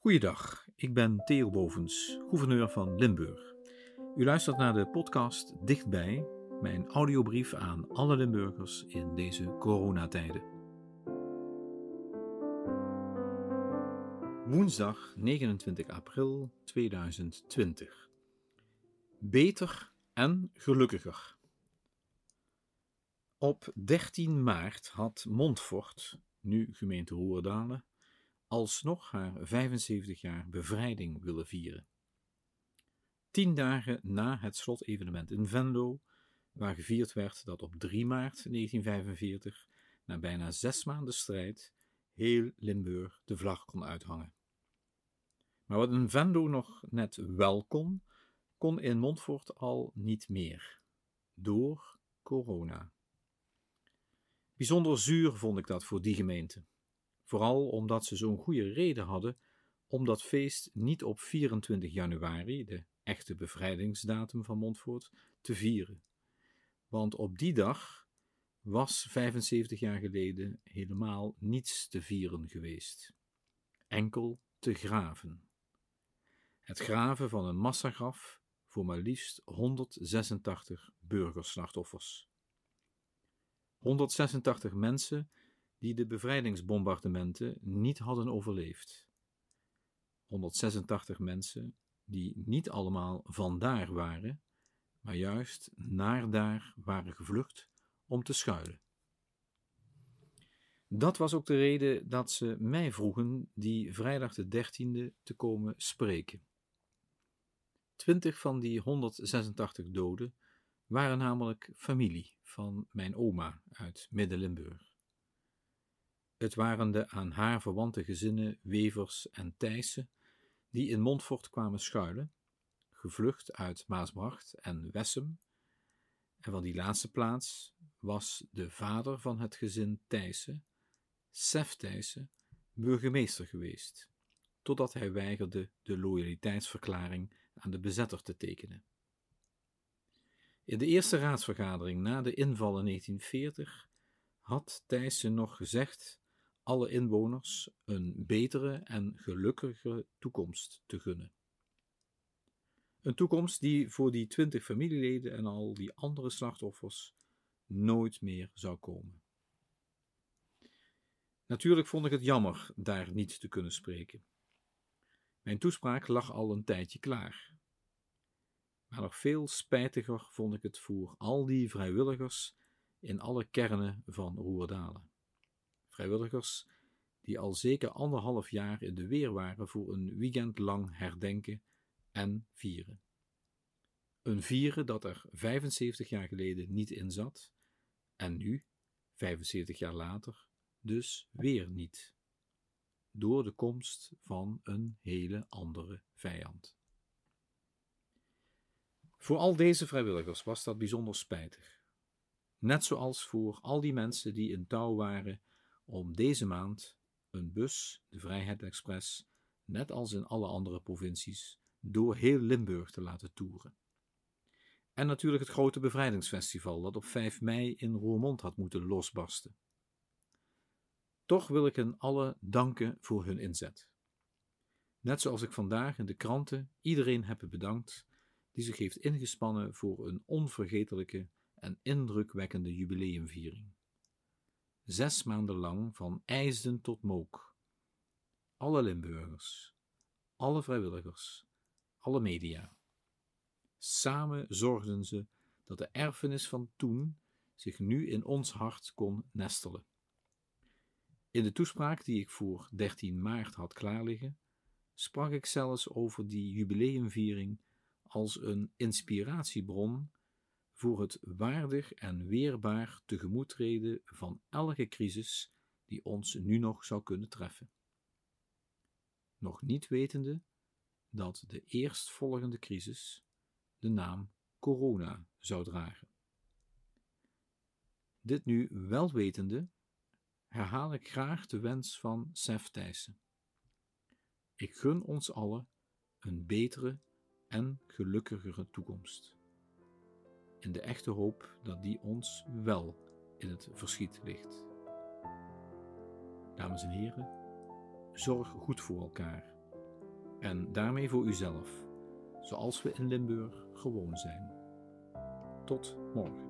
Goeiedag, ik ben Theo Bovens, gouverneur van Limburg. U luistert naar de podcast Dichtbij, mijn audiobrief aan alle Limburgers in deze coronatijden. Woensdag 29 april 2020. Beter en gelukkiger. Op 13 maart had Montfort, nu gemeente Roerdalen, alsnog haar 75 jaar bevrijding willen vieren. Tien dagen na het slotevenement in Venlo, waar gevierd werd dat op 3 maart 1945, na bijna zes maanden strijd, heel Limburg de vlag kon uithangen. Maar wat in Venlo nog net wel kon, kon in Montfort al niet meer. Door corona. Bijzonder zuur vond ik dat voor die gemeente. Vooral omdat ze zo'n goede reden hadden om dat feest niet op 24 januari, de echte bevrijdingsdatum van Montfort, te vieren. Want op die dag was 75 jaar geleden helemaal niets te vieren geweest. Enkel te graven. Het graven van een massagraf voor maar liefst 186 burgerslachtoffers. 186 mensen die de bevrijdingsbombardementen niet hadden overleefd. 186 mensen die niet allemaal vandaar waren, maar juist naar daar waren gevlucht om te schuilen. Dat was ook de reden dat ze mij vroegen die vrijdag de 13e te komen spreken. Twintig van die 186 doden waren namelijk familie van mijn oma uit Midden-Limburg. Het waren de aan haar verwante gezinnen Wevers en Thijssen die in Montfort kwamen schuilen, gevlucht uit Maasbracht en Wessem. En van die laatste plaats was de vader van het gezin Thijssen, Sef Thijssen, burgemeester geweest, totdat hij weigerde de loyaliteitsverklaring aan de bezetter te tekenen. In de eerste raadsvergadering na de inval in 1940 had Thijssen nog gezegd alle inwoners een betere en gelukkigere toekomst te gunnen. Een toekomst die voor die twintig familieleden en al die andere slachtoffers nooit meer zou komen. Natuurlijk vond ik het jammer daar niet te kunnen spreken. Mijn toespraak lag al een tijdje klaar. Maar nog veel spijtiger vond ik het voor al die vrijwilligers in alle kernen van Roerdalen. Vrijwilligers die al zeker anderhalf jaar in de weer waren voor een weekend lang herdenken en vieren. Een vieren dat er 75 jaar geleden niet in zat en nu, 75 jaar later, dus weer niet. Door de komst van een hele andere vijand. Voor al deze vrijwilligers was dat bijzonder spijtig. Net zoals voor al die mensen die in touw waren om deze maand een bus, de Vrijheid Express, net als in alle andere provincies, door heel Limburg te laten toeren. En natuurlijk het grote bevrijdingsfestival dat op 5 mei in Roermond had moeten losbarsten. Toch wil ik hen alle danken voor hun inzet. Net zoals ik vandaag in de kranten iedereen heb bedankt die zich heeft ingespannen voor een onvergetelijke en indrukwekkende jubileumviering zes maanden lang van IJsden tot Mook. Alle Limburgers, alle vrijwilligers, alle media. Samen zorgden ze dat de erfenis van toen zich nu in ons hart kon nestelen. In de toespraak die ik voor 13 maart had klaarliggen, sprak ik zelfs over die jubileumviering als een inspiratiebron voor het waardig en weerbaar tegemoetreden van elke crisis die ons nu nog zou kunnen treffen. Nog niet wetende dat de eerstvolgende crisis de naam corona zou dragen. Dit nu wel wetende, herhaal ik graag de wens van Sef Thijssen. Ik gun ons allen een betere en gelukkigere toekomst in de echte hoop dat die ons wel in het verschiet ligt. Dames en heren, zorg goed voor elkaar En daarmee voor uzelf, zoals we in Limburg gewoon zijn. Tot morgen.